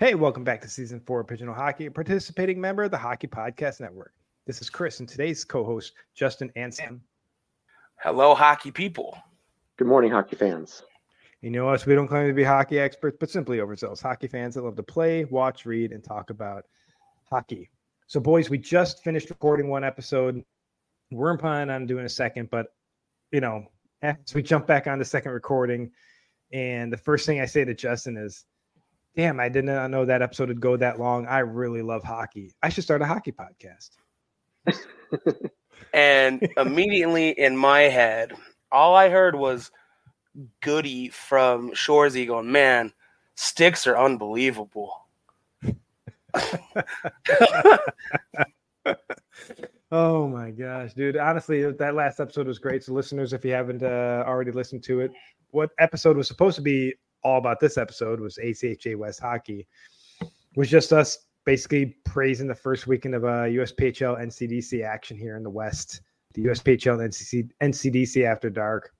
Hey, welcome back to season four of Pigeonhole Hockey, a participating member of the Hockey Podcast Network. This is Chris and today's co host, Justin and Sam. Hello, hockey people. Good morning, hockey fans. You know us, we don't claim to be hockey experts, but simply overzealous hockey fans that love to play, watch, read, and talk about hockey. So, boys, we just finished recording one episode. We're planning on doing a second, but you know, as we jump back on the second recording, and the first thing I say to Justin is, damn, I did not know that episode would go that long. I really love hockey. I should start a hockey podcast. and immediately in my head, all I heard was Goody from Shoresy going, man, sticks are unbelievable. oh my gosh, dude. Honestly, that last episode was great. So, listeners, if you haven't uh, already listened to it, what episode was supposed to be all about this episode was ACHA West Hockey. was just us basically praising the first weekend of uh, USPHL NCDC action here in the West. The USPHL NCC, NCDC After Dark.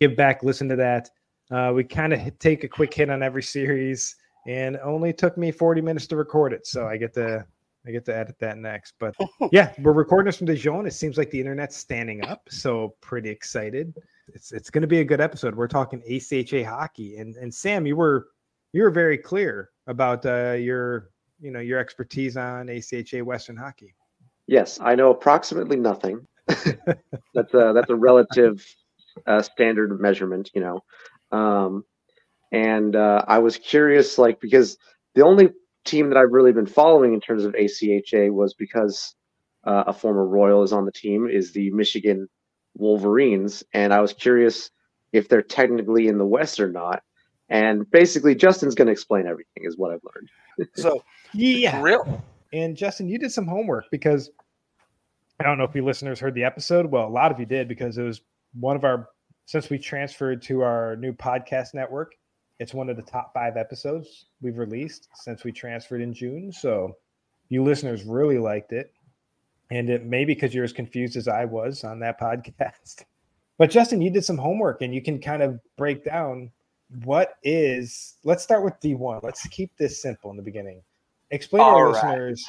Give back, listen to that. Uh, we kind of take a quick hit on every series, and only took me 40 minutes to record it. So I get to I get to edit that next. But yeah, we're recording this from Dijon. It seems like the internet's standing up, so pretty excited it's it's going to be a good episode. We're talking ACHA hockey, and and Sam, you were you were very clear about uh, your you know your expertise on ACHA Western hockey. Yes, I know approximately nothing. that's a that's a relative uh, standard measurement, you know. Um, and uh, I was curious, like because the only team that I've really been following in terms of ACHA was because uh, a former Royal is on the team, is the Michigan Wolverines, and I was curious if they're technically in the West or not. And basically, Justin's going to explain everything, is what I've learned. so, yeah, real. And Justin, you did some homework because I don't know if you listeners heard the episode. Well, a lot of you did because it was one of our since we transferred to our new podcast network. It's one of the top five episodes we've released since we transferred in June. So, you listeners really liked it and it may be because you're as confused as I was on that podcast. But Justin, you did some homework and you can kind of break down what is. Let's start with D1. Let's keep this simple in the beginning. Explain to our right. listeners.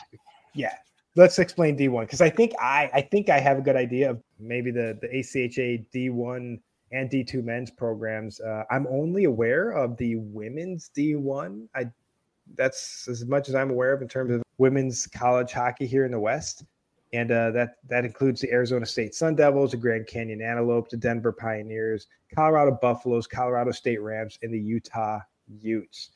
Yeah, let's explain D1 because I think I I think I have a good idea of maybe the the ACHA D1 and D2 men's programs. Uh, I'm only aware of the women's D1. I that's as much as I'm aware of in terms of women's college hockey here in the West and uh, that that includes the Arizona State Sun Devils, the Grand Canyon Antelope, the Denver Pioneers, Colorado Buffaloes, Colorado State Rams, and the Utah Utes.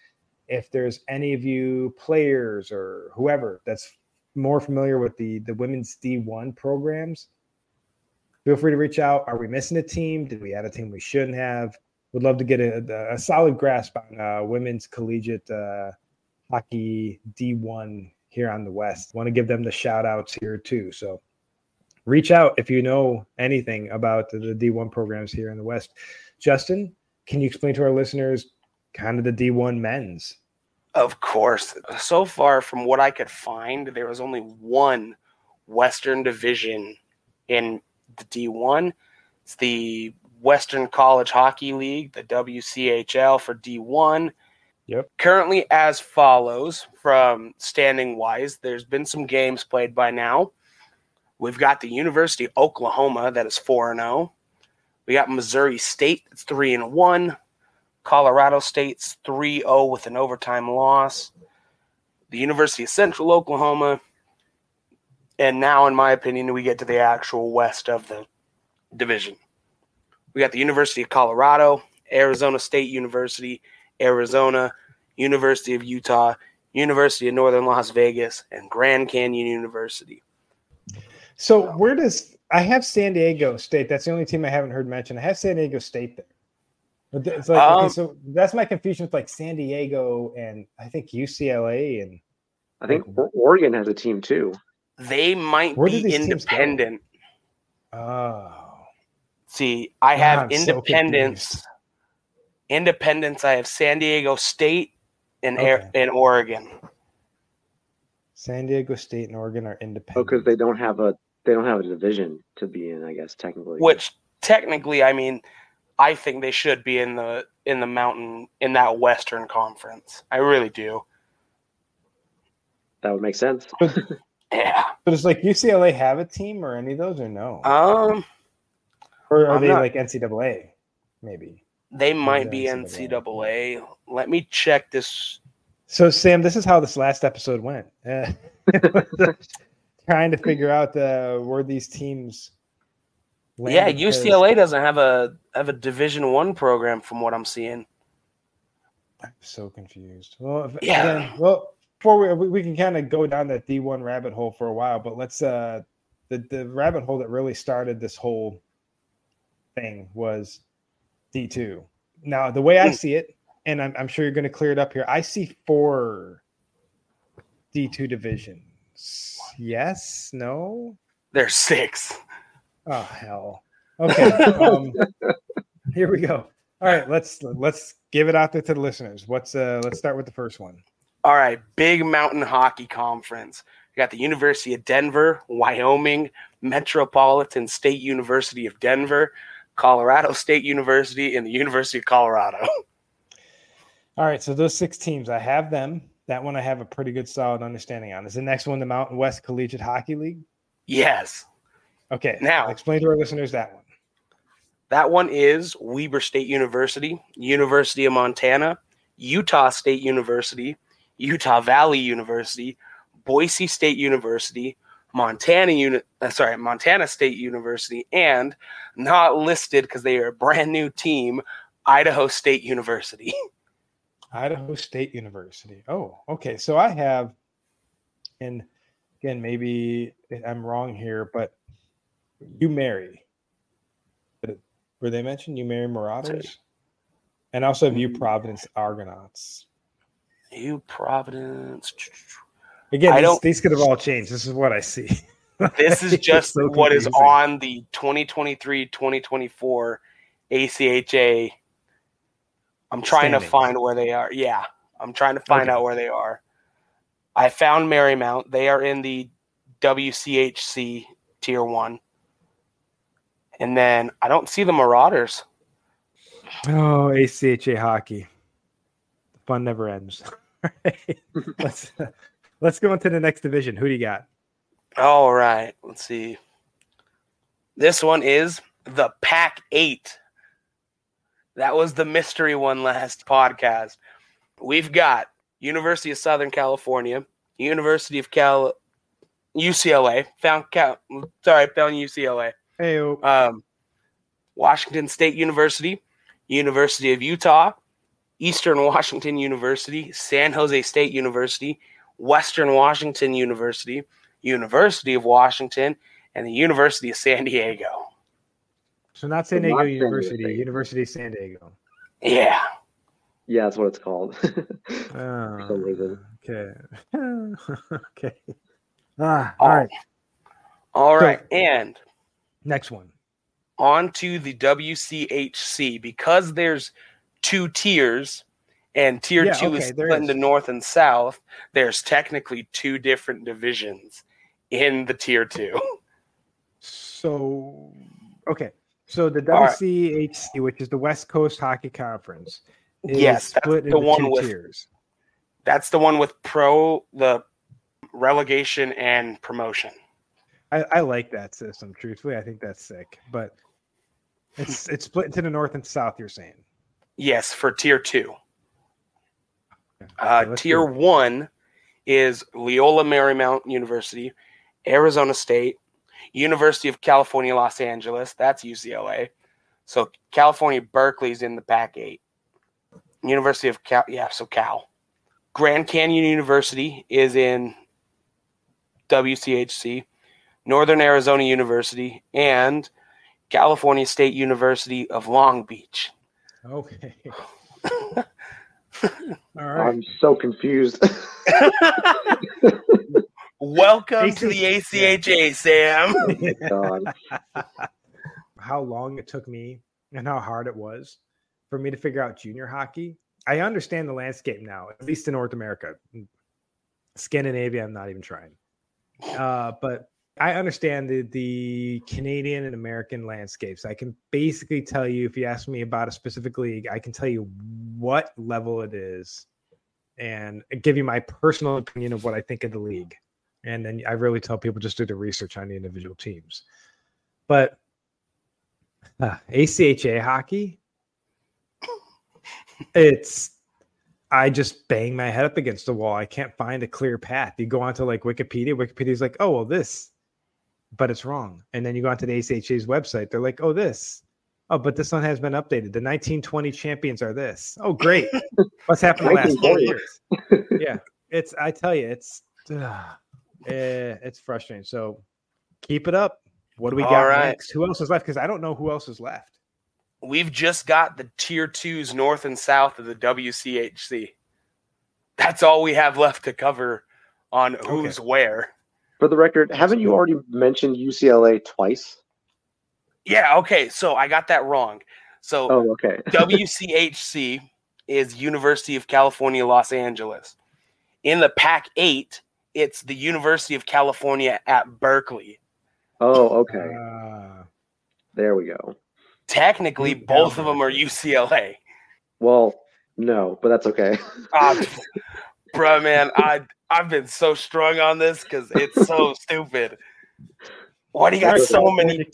If there's any of you players or whoever that's more familiar with the the women's D1 programs, feel free to reach out. Are we missing a team? Did we add a team we shouldn't have? Would love to get a, a solid grasp on uh, women's collegiate uh, hockey D1 here on the West. Want to give them the shout outs here too. So reach out if you know anything about the, the D1 programs here in the West. Justin, can you explain to our listeners kind of the D1 men's? Of course. So far, from what I could find, there was only one Western division in the D1. It's the Western College Hockey League, the WCHL for D1. Yep. Currently, as follows from standing wise, there's been some games played by now. We've got the University of Oklahoma that is 4 0. We got Missouri State that's 3 and 1. Colorado State's 3 0 with an overtime loss. The University of Central Oklahoma. And now, in my opinion, we get to the actual west of the division. We got the University of Colorado, Arizona State University, Arizona, University of Utah, University of Northern Las Vegas, and Grand Canyon University. So where does I have San Diego State? That's the only team I haven't heard mentioned. I have San Diego State there. But it's like um, okay, so that's my confusion with like San Diego and I think UCLA and I think Oregon has a team too. They might be independent. Oh. See, I have independence. So Independence, I have San Diego State and okay. and Oregon. San Diego State and Oregon are independent. Oh, because they don't have a they don't have a division to be in, I guess technically. Which technically, I mean, I think they should be in the in the mountain in that Western Conference. I really do. That would make sense. Yeah. But it's like UCLA have a team or any of those or no? Um, or are I'm they not- like NCAA? Maybe. they might be NCAA. NCAA. Let me check this. So Sam, this is how this last episode went. Uh, trying to figure out uh, where these teams. Yeah, UCLA doesn't have a have a Division One program from what I'm seeing. I'm so confused. Well, if, Yeah. again, well, before we we, can kind of go down that D one rabbit hole for a while, but let's uh the the rabbit hole that really started this whole thing was D two. Now the way I Hmm. see it, and I'm, I'm sure you're going to clear it up here. I see four D two divisions. Yes, no. There's six. Oh hell. Okay. Um, here we go. All right, let's let's give it out there to the listeners. What's uh let's start with the first one. All right, Big Mountain Hockey Conference. We got the University of Denver, Wyoming, Metropolitan State University of Denver, Colorado State University, and the University of Colorado. All right, so those six teams, I have them. That one I have a pretty good solid understanding on. Is the next one the Mountain West Collegiate Hockey League? yes. Okay. Now- explain to our listeners that one. That one is Weber State University, University of Montana, Utah State University, Utah Valley University, Boise State University, Montana Uni- uh, sorry, Montana State University, and not listed because they are a brand new team, Idaho State University. Idaho State University. Oh, okay. So I have, and again, maybe I'm wrong here, but U Mary. Were they mentioned? U Mary Marauders, and also have U Providence Argonauts. New Providence. Again, these, these could have all changed. This is what I see. This is just so what is confusing. on the 2023-2024 ACHA. I'm trying to find where they are. Yeah, I'm trying to find Okay. out where they are. I found Marymount. They are in the WCHC Tier 1. And then I don't see the Marauders. Oh, ACHA hockey. Fun never ends. Right. let's let's go into the next division. Who do you got? All right, let's see. This one is the Pac 8. That was the mystery one last podcast. We've got University of Southern California, University of Cal UCLA, found Cal sorry, found UCLA. Hey, Um, Washington State University, University of Utah, Eastern Washington University, San Jose State University, Western Washington University, University of Washington, and the University of San Diego. so not San So Diego not San Diego University, University of San Diego. Yeah. Yeah, that's what it's called. Oh, okay. okay. Ah, all Oh. right. All So- And Next one. on to the WCHC because there's two tiers and tier Yeah, two okay, is split into north and south there's technically two different divisions in the tier two So, okay. So the All right. WCHC, which is the West Coast Hockey Conference, is Yes, that's split the into one two with- tiers. that's the one with pro the relegation and promotion I, I like that system. Truthfully, I think that's sick. But it's it's split into the north and south. You're saying? Yes for tier two Okay, uh, tier one is Loyola Marymount University, Arizona State, University of California, Los Angeles. That's UCLA. So California Berkeley's in the Pac eight. University of Cal, yeah, so Cal. Grand Canyon University is in WCHC, Northern Arizona University, and California State University of Long Beach. Okay. All right. I'm so confused. Welcome to the ACHA, Sam. God. how long it took me and how hard it was for me to figure out junior hockey. I understand the landscape now, at least in North America. Scandinavia, I'm not even trying. Uh, but I understand the, the Canadian and American landscapes. I can basically tell you, if you ask me about a specific league, I can tell you what level it is and give you my personal opinion of what I think of the league. And then I really tell people just do the research on the individual teams. But uh, ACHA hockey, it's I just bang my head up against the wall. I can't find a clear path. You go onto like Wikipedia, Wikipedia's like, oh well, this, but it's wrong. And then you go onto the ACHA's website, they're like, oh, this. Oh, but this one has been updated. The 1920 champions are this. Oh, great. What's happened the last four years? yeah. It's I tell you, it's uh, it's frustrating. So keep it up. What do we got right. next? Who else is left? Because I don't know who else is left we've just got the tier twos north and south of the WCHC. That's all we have left to cover on who's okay. where. For the record, haven't you already mentioned UCLA twice? Yeah, okay. So I got that wrong. So oh, okay. WCHC is University of California, Los Angeles. In the Pac 8, it's the University of California at Berkeley. Oh, okay. Uh, there we go. Technically, both of them are UCLA. Well, no, but that's okay. uh, bro, man, I I've been so strong on this because it's so stupid. Why do you got so many?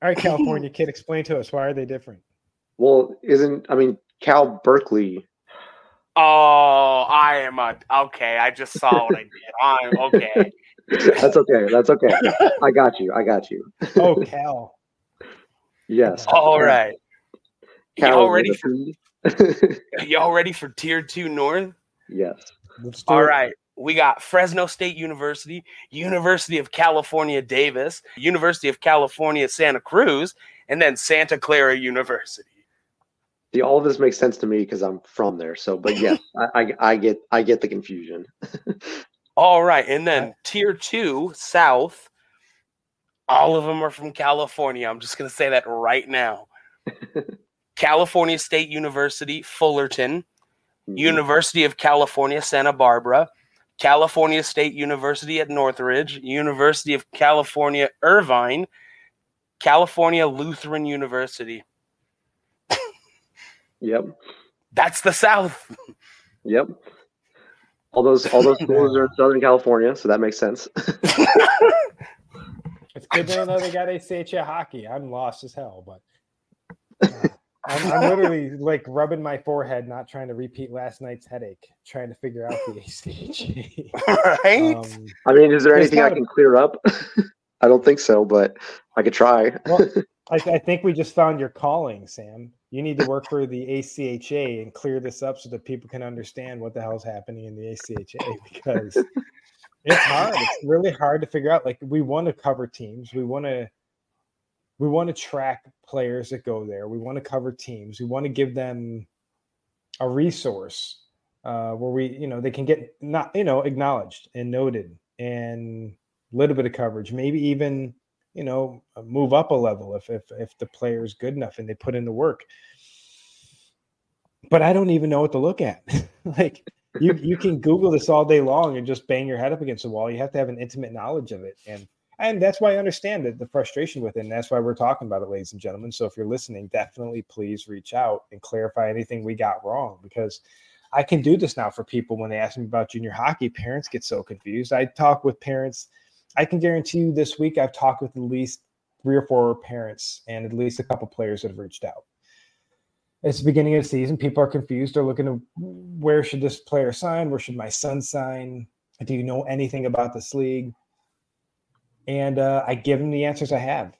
All right, California kid, explain to us why are they different? Well, isn't I mean Cal Berkeley? Oh, I am a okay. I just saw what I did. I'm okay. That's okay. That's okay. I got you. I got you. Oh, Cal. Yes. All right. Y'all ready for y'all ready for tier two north? Yes. All it. right. We got Fresno State University, University of California Davis, University of California Santa Cruz, and then Santa Clara University. See, all of this makes sense to me because I'm from there. So, but yeah, I, I, I get I get the confusion. all right, and then tier two South, all of them are from California. I'm just going to say that right now. California State University, Fullerton, mm-hmm. University of California, Santa Barbara, California State University at Northridge, University of California, Irvine, California Lutheran University. yep. That's the South. Yep. All those all those schools are in Southern California, so that makes sense. It's good to know they got ACHA hockey. I'm lost as hell, but I'm, I'm, literally like rubbing my forehead, not trying to repeat last night's headache, trying to figure out the ACHA. right. Um, I mean, is there anything I can clear up? I don't think so, but I could try. well, I, I, think we just found your calling, Sam. You need to work for the ACHA and clear this up so that people can understand what the hell's happening in the ACHA because it's hard. It's really hard to figure out. Like we want to cover teams. We want to we want to track players that go there. We want to cover teams. We want to give them a resource uh, where we, you know, they can get not, you know, acknowledged and noted and a little bit of coverage, maybe even, you know, move up a level if if if the player is good enough and they put in the work. But I don't even know what to look at. like you you can Google this all day long and just bang your head up against the wall. You have to have an intimate knowledge of it, and and that's why I understand the, the frustration with it. And that's why we're talking about it, ladies and gentlemen. So if you're listening, definitely please reach out and clarify anything we got wrong because I can do this now for people when they ask me about junior hockey. Parents get so confused. I talk with parents. I can guarantee you this week I've talked with at least three or four parents and at least a couple players that have reached out it's the beginning of the season. People are confused. They're looking to where should this player sign? Where should my son sign? Do you know anything about this league? And uh, I give them the answers I have.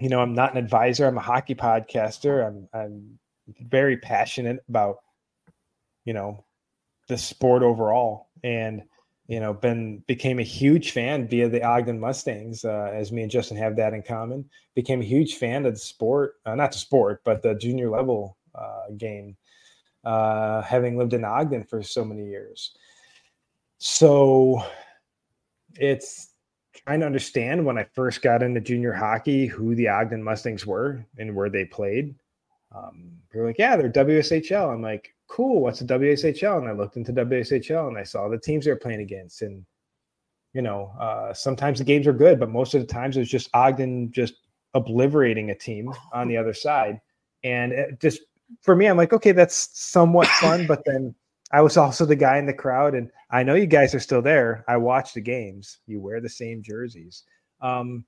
You know, I'm not an advisor. I'm a hockey podcaster. I'm I'm very passionate about, you know, the sport overall. And you know, been became a huge fan via the Ogden Mustangs, uh, as me and Justin have that in common. Became a huge fan of the sport, uh, not the sport, but the junior level uh, game, uh, having lived in Ogden for so many years. So it's trying to understand when I first got into junior hockey who the Ogden Mustangs were and where they played. Um, they're like, yeah, they're WSHL. I'm like, cool, what's the WSHL? And I looked into WSHL and I saw the teams they're playing against. And, you know, uh, sometimes the games are good, but most of the times it was just Ogden just obliterating a team on the other side. And just for me, I'm like, okay, that's somewhat fun. But then I was also the guy in the crowd, and I know you guys are still there. I watch the games. You wear the same jerseys. Um,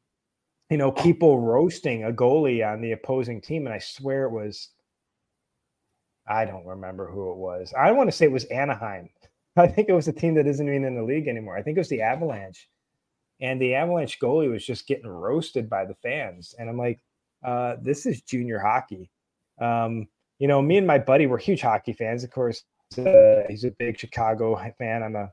you know, people roasting a goalie on the opposing team, and I swear it was. I don't remember who it was. I want to say it was Anaheim. I think it was a team that isn't even in the league anymore. I think it was the Avalanche, and the Avalanche goalie was just getting roasted by the fans. And I'm like, uh, this is junior hockey. Um, you know, me and my buddy were huge hockey fans. Of course, he's a big Chicago fan. I'm a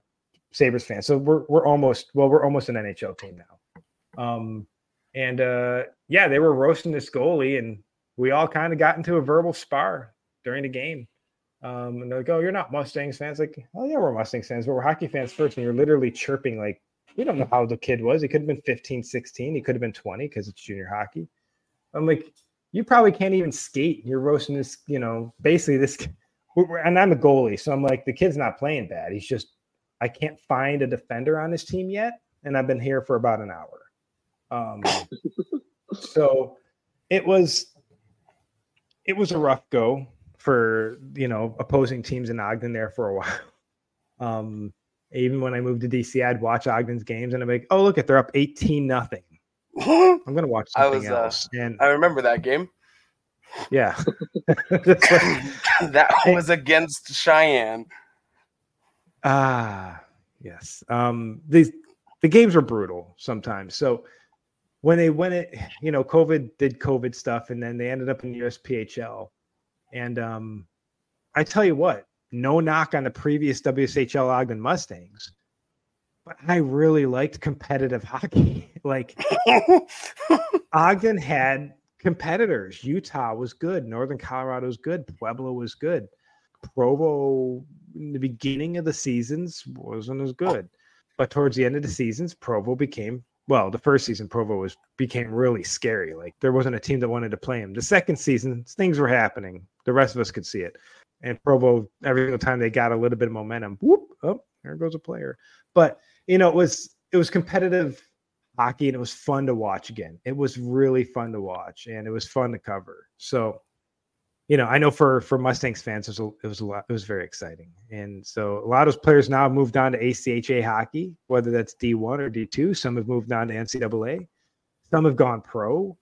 Sabres fan. So we're we're almost well, we're almost an NHL team now. Um, and uh, yeah, they were roasting this goalie, and we all kind of got into a verbal spar during the game. Um, and they're like, "Oh, you're not Mustangs fans." Like, "Oh yeah, we're Mustangs fans, but we're hockey fans first. And you're literally chirping like, "We don't know how the kid was. He could have been 15, 16. He could have been 20 because it's junior hockey." I'm like, "You probably can't even skate. You're roasting this, you know, basically this." And I'm a goalie, so I'm like, the kid's not playing bad. He's just, I can't find a defender on his team yet, and I've been here for about an hour. Um, so it was, it was a rough go for you know opposing teams in Ogden there for a while. Um, even when I moved to DC, I'd watch Ogden's games and I'm like, oh look at they're up 18 nothing. I'm gonna watch something was, uh, else. and I remember that game. Yeah, that was against Cheyenne. ah yes. Um, these the games are brutal sometimes. So when they went it, you know, COVID did COVID stuff, and then they ended up in the USPHL. And um, I tell you what, no knock on the previous WSHL Ogden Mustangs, but I really liked competitive hockey. like Ogden had competitors. Utah was good. Northern Colorado was good. Pueblo was good. Provo in the beginning of the seasons wasn't as good, but towards the end of the seasons, Provo became well. The first season, Provo was became really scary. Like there wasn't a team that wanted to play him. The second season, things were happening. The rest of us could see it. And Provo, every single time they got a little bit of momentum, whoop, oh, there goes a player. But you know, it was it was competitive hockey and it was fun to watch again. It was really fun to watch and it was fun to cover. So, you know, I know for for Mustangs fans, it was a, it was a lot. It was very exciting, and so a lot of players now have moved on to ACHA hockey, whether that's D one or D two. Some have moved on to NCAA. Some have gone pro.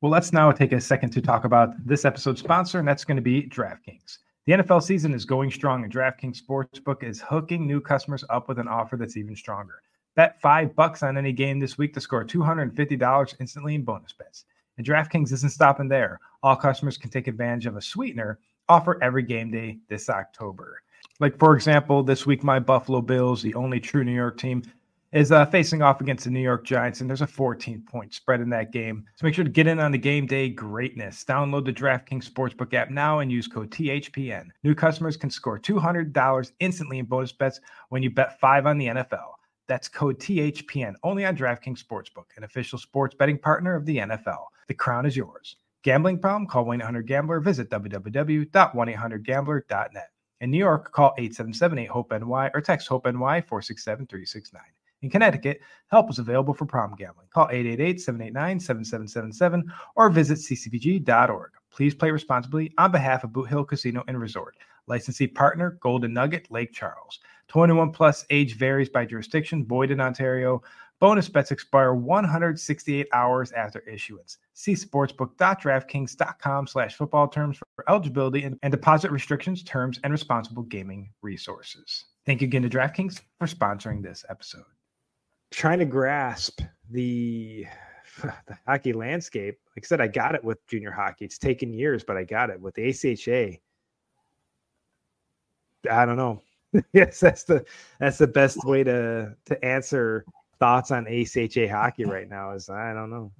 Well, let's now take a second to talk about this episode's sponsor, and that's going to be DraftKings. The NFL season is going strong, and DraftKings Sportsbook is hooking new customers up with an offer that's even stronger. Bet five bucks on any game this week to score $250 instantly in bonus bets. And DraftKings isn't stopping there. All customers can take advantage of a sweetener offer every game day this October. Like, for example, this week, my Buffalo Bills, the only true New York team, is uh, facing off against the New York Giants, and there's a 14 point spread in that game. So make sure to get in on the game day greatness. Download the DraftKings Sportsbook app now and use code THPN. New customers can score $200 instantly in bonus bets when you bet five on the NFL. That's code THPN only on DraftKings Sportsbook, an official sports betting partner of the NFL. The crown is yours. Gambling problem? Call 1 800 Gambler. Visit www.1800Gambler.net. In New York, call 877 8 HOPE NY or text HOPE NY 467 369. In Connecticut, help is available for problem gambling. Call 888-789-7777 or visit ccpg.org. Please play responsibly on behalf of Boot Hill Casino and Resort. Licensee partner Golden Nugget, Lake Charles. 21 plus age varies by jurisdiction, void in Ontario. Bonus bets expire 168 hours after issuance. See sportsbook.draftkings.com slash football terms for eligibility and, and deposit restrictions, terms, and responsible gaming resources. Thank you again to DraftKings for sponsoring this episode trying to grasp the the hockey landscape. Like I said, I got it with junior hockey. It's taken years, but I got it with the ACHA. I don't know. yes, that's the that's the best way to to answer thoughts on ACHA hockey right now. Is I don't know.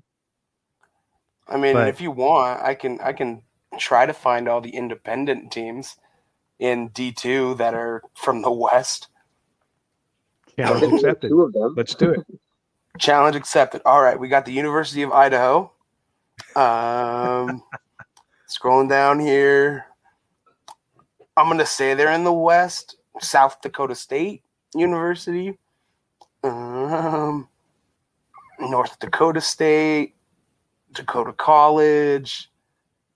I mean, but, if you want, I can I can try to find all the independent teams in D two that are from the West. Challenge accepted. Two of them. Let's do it. Challenge accepted. All right, we got the University of Idaho. Um, scrolling down here, I'm gonna say they're in the West. South Dakota State University, um, North Dakota State, Dakota College.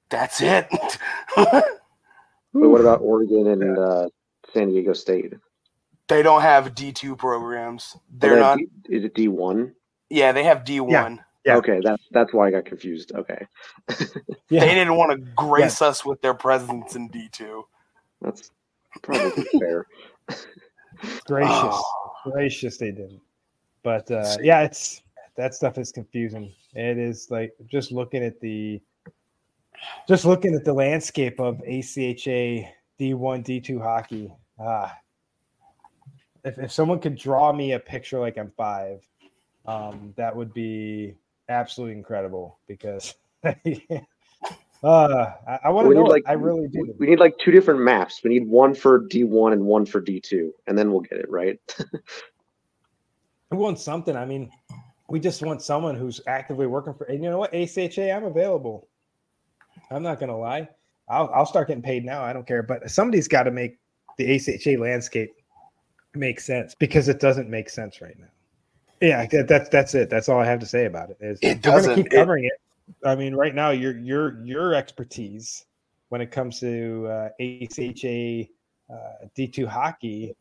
That's it. but what about Oregon and uh, San Diego State? They don't have D two programs. They're they not. D- is it D one? Yeah, they have D one. Yeah. Okay, that's that's why I got confused. Okay, Yeah. They didn't want to grace us with their presence in D two. that's probably fair. gracious, Oh. gracious they didn't. But uh, yeah, it's that stuff is confusing. It is like just looking at the just looking at the landscape of ACHA D1 D2 hockey. Ah, if if someone could draw me a picture like I'm five, um, that would be absolutely incredible because. Uh, I, I want to We know. need like I really do. We need like two different maps. We need one for D one and one for D two, and then we'll get it right. We want something. I mean, we just want someone who's actively working for. And you know what, ACHA, I'm available. I'm not gonna lie. I'll I'll start getting paid now. I don't care. But somebody's got to make the ACHA landscape make sense because it doesn't make sense right now. Yeah, that, that's that's it. That's all I have to say about it. Is It we're gonna doesn't. keep It- covering it. I mean, right now, your your your expertise when it comes to uh, ACHA uh, D2 hockey,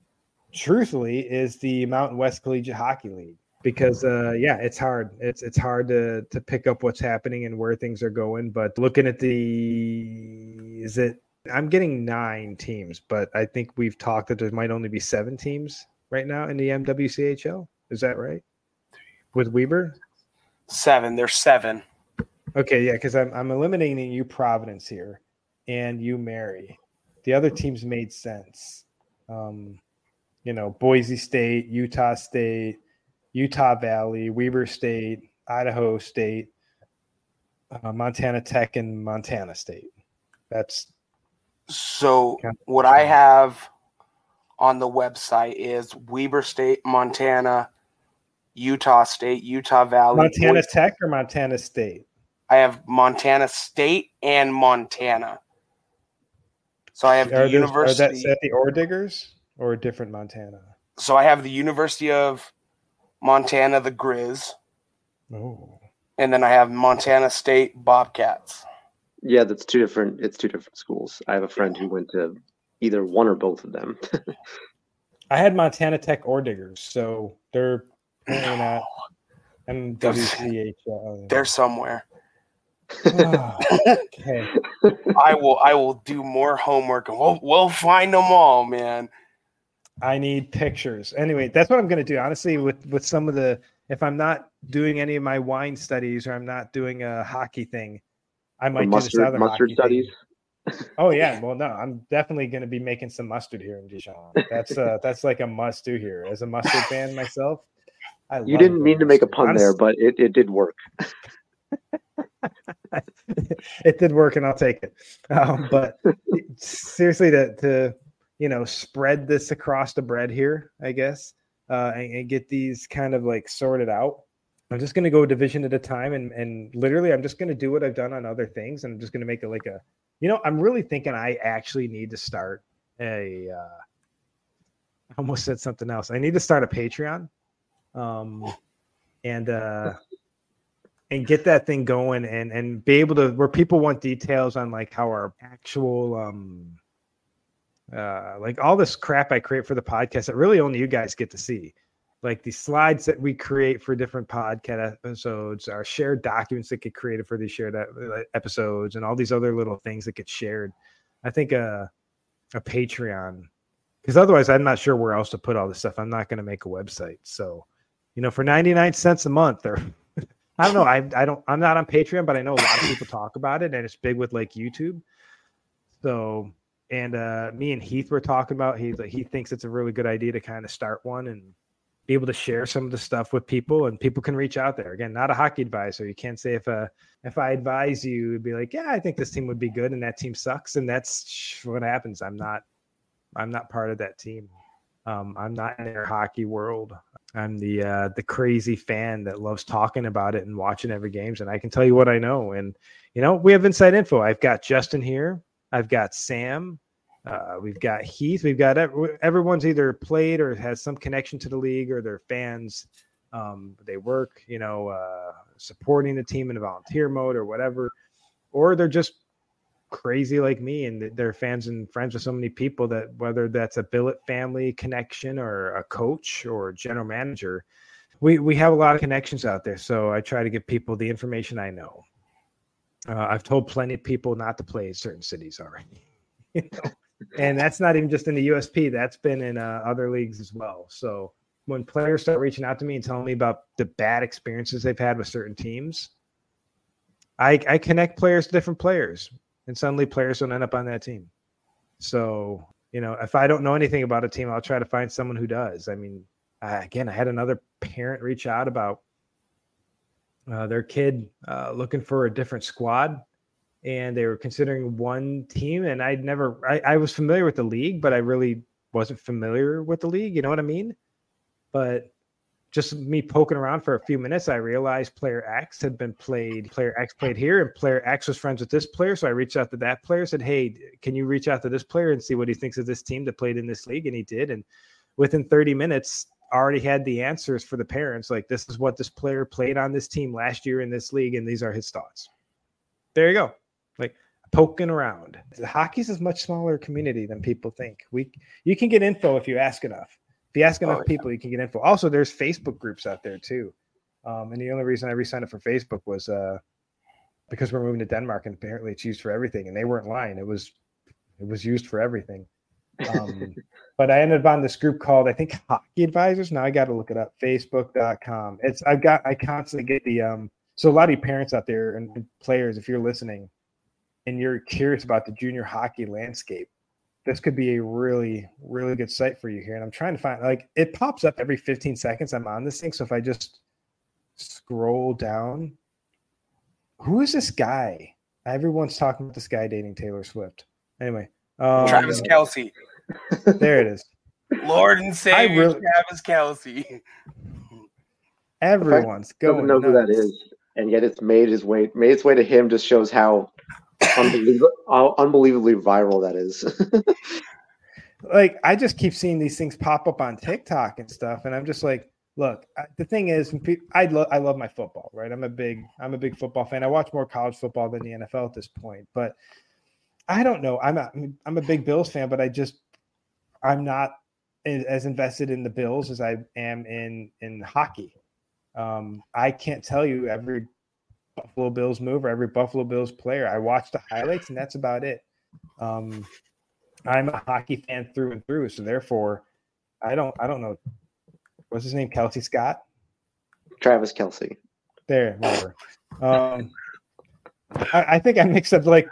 truthfully, is the Mountain West Collegiate Hockey League. Because uh, yeah, it's hard. It's it's hard to to pick up what's happening and where things are going. But looking at the is it I'm getting nine teams, but I think we've talked that there might only be seven teams right now in the MWCHL. Is that right? With Weber? Seven. There's seven. Okay, yeah, because I'm I'm eliminating U Providence here, and U Mary. The other teams made sense. Um, you know, Boise State, Utah State, Utah Valley, Weber State, Idaho State, uh, Montana Tech, and Montana State. That's So Okay. what I have on the website is Weber State, Montana, Utah State, Utah Valley. Montana Boise- Tech or Montana State. I have Montana State and Montana. So I have Are, the those, are that University. the Ore Diggers or a different Montana? so I have the University of Montana, the Grizz, Oh, and then I have Montana State Bobcats. yeah, that's two different. It's two different schools. I have a friend who went to either one or both of them. I had Montana Tech Ore Diggers, so they're apparently not MWCHL. Uh, they're somewhere. Ah, okay. I will. I will do more homework, and we'll we'll find them all, man. I need pictures. Anyway, that's what I'm going to do. Honestly, with with some of the, if I'm not doing any of my wine studies or I'm not doing a hockey thing, I might do the mustard Southern mustard hockey thing. studies. Oh yeah, well no, I'm definitely going to be making some mustard here in Dijon. That's uh that's like a must do here. As a mustard fan myself, I You love didn't good mean to make a mustard. pun there, but it, it did work. it did work, and I'll take it. Um, but seriously, to to you know spread this across the bread here, I guess, uh, and, and get these kind of like sorted out. I'm just going to go division at a time, and and literally, I'm just going to do what I've done on other things, and I'm just going to make it like a, you know, I'm really thinking I actually need to start a. Uh, I almost said something else. I need to start a Patreon, um, and uh, and get that thing going and and be able to where people want details on like how our actual um uh like all this crap I create for the podcast that really only you guys get to see. Like the slides that we create for different podcast episodes, our shared documents that get created for these shared episodes, and all these other little things that get shared. I think a a Patreon, because otherwise I'm not sure where else to put all this stuff. I'm not going to make a website, so you know, for 99 cents a month or I don't know. I I don't. I'm not on Patreon, but I know a lot of people talk about it, and it's big with like YouTube. So, and uh me and Heath were talking about. He's like he thinks it's a really good idea to kind of start one and be able to share some of the stuff with people, and people can reach out there. Again, not a hockey advisor. You can't say if uh if I advise you, it'd be like, yeah, I think this team would be good, and that team sucks, and that's what happens. I'm not. I'm not part of that team. Um, I'm not in their hockey world. I'm the uh, the crazy fan that loves talking about it and watching every games, and I can tell you what I know. And you know, we have inside info. I've got Justin here. I've got Sam. Uh, we've got Heath. We've got ev- everyone's either played or has some connection to the league, or they're fans. Um, they work, you know, uh, supporting the team in a volunteer mode or whatever, or they're just crazy like me and they're fans and friends with so many people that whether that's a billet family connection or a coach or general manager we we have a lot of connections out there. So i try to give people the information i know. Uh, i've told plenty of people not to play certain cities already you know? and that's not even just in the usp that's been in uh, other leagues as well. So when players start reaching out to me and telling me about the bad experiences they've had with certain teams I, I connect players to different players, and suddenly players don't end up on that team. So, you know, if I don't know anything about a team, I'll try to find someone who does. I mean, I, again, I had another parent reach out about uh, their kid uh, looking for a different squad, and they were considering one team. And I'd never, I, I was familiar with the league, but I really wasn't familiar with the league. You know what I mean? But just me poking around for a few minutes, I realized player X had been played, player X played here, and player X was friends with this player. So I reached out to that player, said, Hey, can you reach out to this player and see what he thinks of this team that played in this league? And he did. And within 30 minutes, already had the answers for the parents. Like, this is what this player played on this team last year in this league, and these are his thoughts. There you go. Like poking around. The hockey's a much smaller community than people think. We you can get info if you ask enough. If you ask enough oh, yeah. people, you can get info. Also, there's Facebook groups out there too. Um, and the only reason I re-signed up for Facebook was uh, because we're moving to Denmark, and apparently it's used for everything. And they weren't lying; it was it was used for everything. Um, but I ended up on this group called I think Hockey Advisors. Now I got to look it up. Facebook.com. It's I've got I constantly get the um. So a lot of parents out there and players, if you're listening, and you're curious about the junior hockey landscape, this could be a really, really good site for you here. And I'm trying to find like it pops up every 15 seconds. I'm on this thing. So if I just scroll down, who is this guy? Everyone's talking about this guy dating Taylor Swift. Anyway, um, Travis Kelce. There it is. Lord and Savior really, Travis Kelce. Everyone's going. Know nuts. who that is, and yet it's made his way made its way to him. Just shows how unbelievably, unbelievably viral that is. like I just keep seeing these things pop up on TikTok and stuff, and I'm just like, look. The thing is, I love I love my football, right? I'm a big I'm a big football fan. I watch more college football than the NFL at this point, but I don't know. I'm a I'm a big Bills fan, but I just I'm not as invested in the Bills as I am in in hockey. Um, I can't tell you every Buffalo Bills move or every Buffalo Bills player. I watch the highlights and that's about it. Um, I'm a hockey fan through and through, so therefore, I don't I don't know what's his name, Kelce Scott, Travis Kelce. There, whatever. Um, I, I think I mixed up like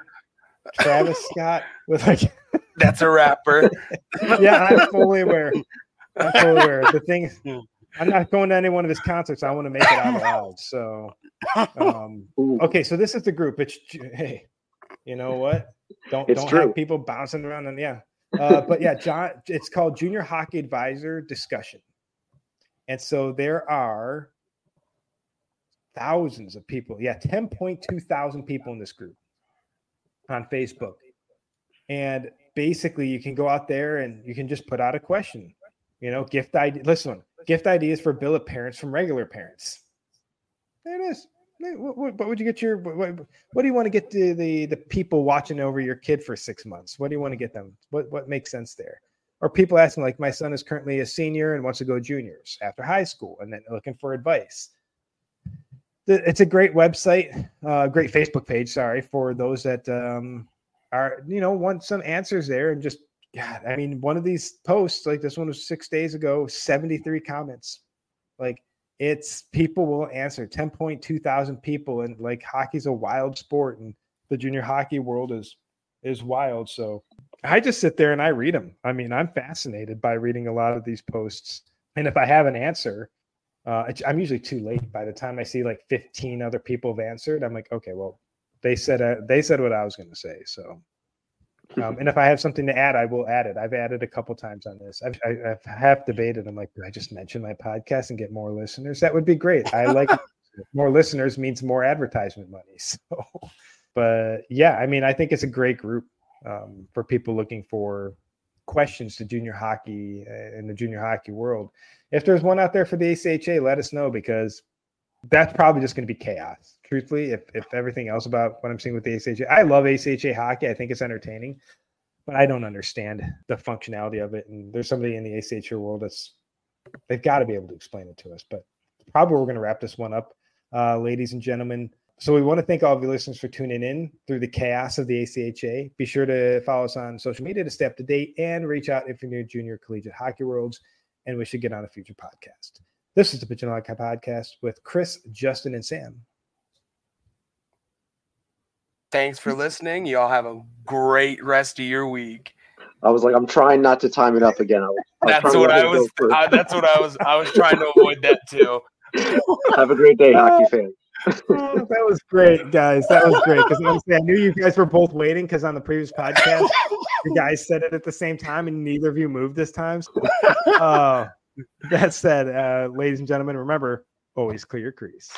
Travis Scott with like that's a rapper. yeah, I'm fully aware. I'm fully aware. The thing, I'm not going to any one of his concerts. I want to make it out loud. So um, okay, so this is the group. It's hey, you know what? Don't it's don't true. have people bouncing around and yeah. Uh, but yeah, John, it's called Junior Hockey Advisor Discussion, and so there are thousands of people. Yeah, ten point two thousand people in this group on Facebook, and basically you can go out there and you can just put out a question. You know, gift idea. Listen, gift ideas for billet parents from regular parents. There it is. What, what, what, would you get your what, what do you want to get the, the the people watching over your kid for six months? What do you want to get them? What what makes sense there? Or people asking like my son is currently a senior and wants to go juniors after high school and then looking for advice. It's a great website, uh, great Facebook page. Sorry for those that um, are you know want some answers there and just God. I mean, one of these posts like this one was six days ago, seventy three comments, like it's people will answer 10.2 thousand people and like hockey's a wild sport and the junior hockey world is is wild so i just sit there and i read them i mean i'm fascinated by reading a lot of these posts and if i have an answer uh, i'm usually too late by the time i see like 15 other people have answered i'm like okay well they said uh, they said what i was going to say so um, and if I have something to add, I will add it. I've added a couple times on this. I've, I, have half debated. I'm like, do I just mention my podcast and get more listeners? That would be great. I like more listeners means more advertisement money. So, but yeah, I mean, I think it's a great group um, for people looking for questions to junior hockey uh, in the junior hockey world. If there's one out there for the ACHA, let us know because that's probably just going to be chaos. Truthfully, if if everything else about what I'm seeing with the ACHA, I love ACHA hockey. I think it's entertaining, but I don't understand the functionality of it. And there's somebody in the ACHA world that's they've got to be able to explain it to us. But probably we're going to wrap this one up, uh, ladies and gentlemen. So we want to thank all of you listeners for tuning in through the chaos of the ACHA. Be sure to follow us on social media to stay up to date and reach out if you're near junior collegiate hockey worlds and we should get on a future podcast. This is the Pigeonhole Hockey Podcast with Chris, Justin, and Sam. Thanks for listening. You all have a great rest of your week. I was like, I'm trying not to time it up again. I was, That's trying what I was. I, that's what I was. I was trying to avoid that too. Have a great day, hockey fans. Oh, that was great, guys. That was great because honestly, I knew you guys were both waiting because on the previous podcast, you guys said it at the same time and neither of you moved this time. So, uh, that said, uh, ladies and gentlemen, remember always clear your crease.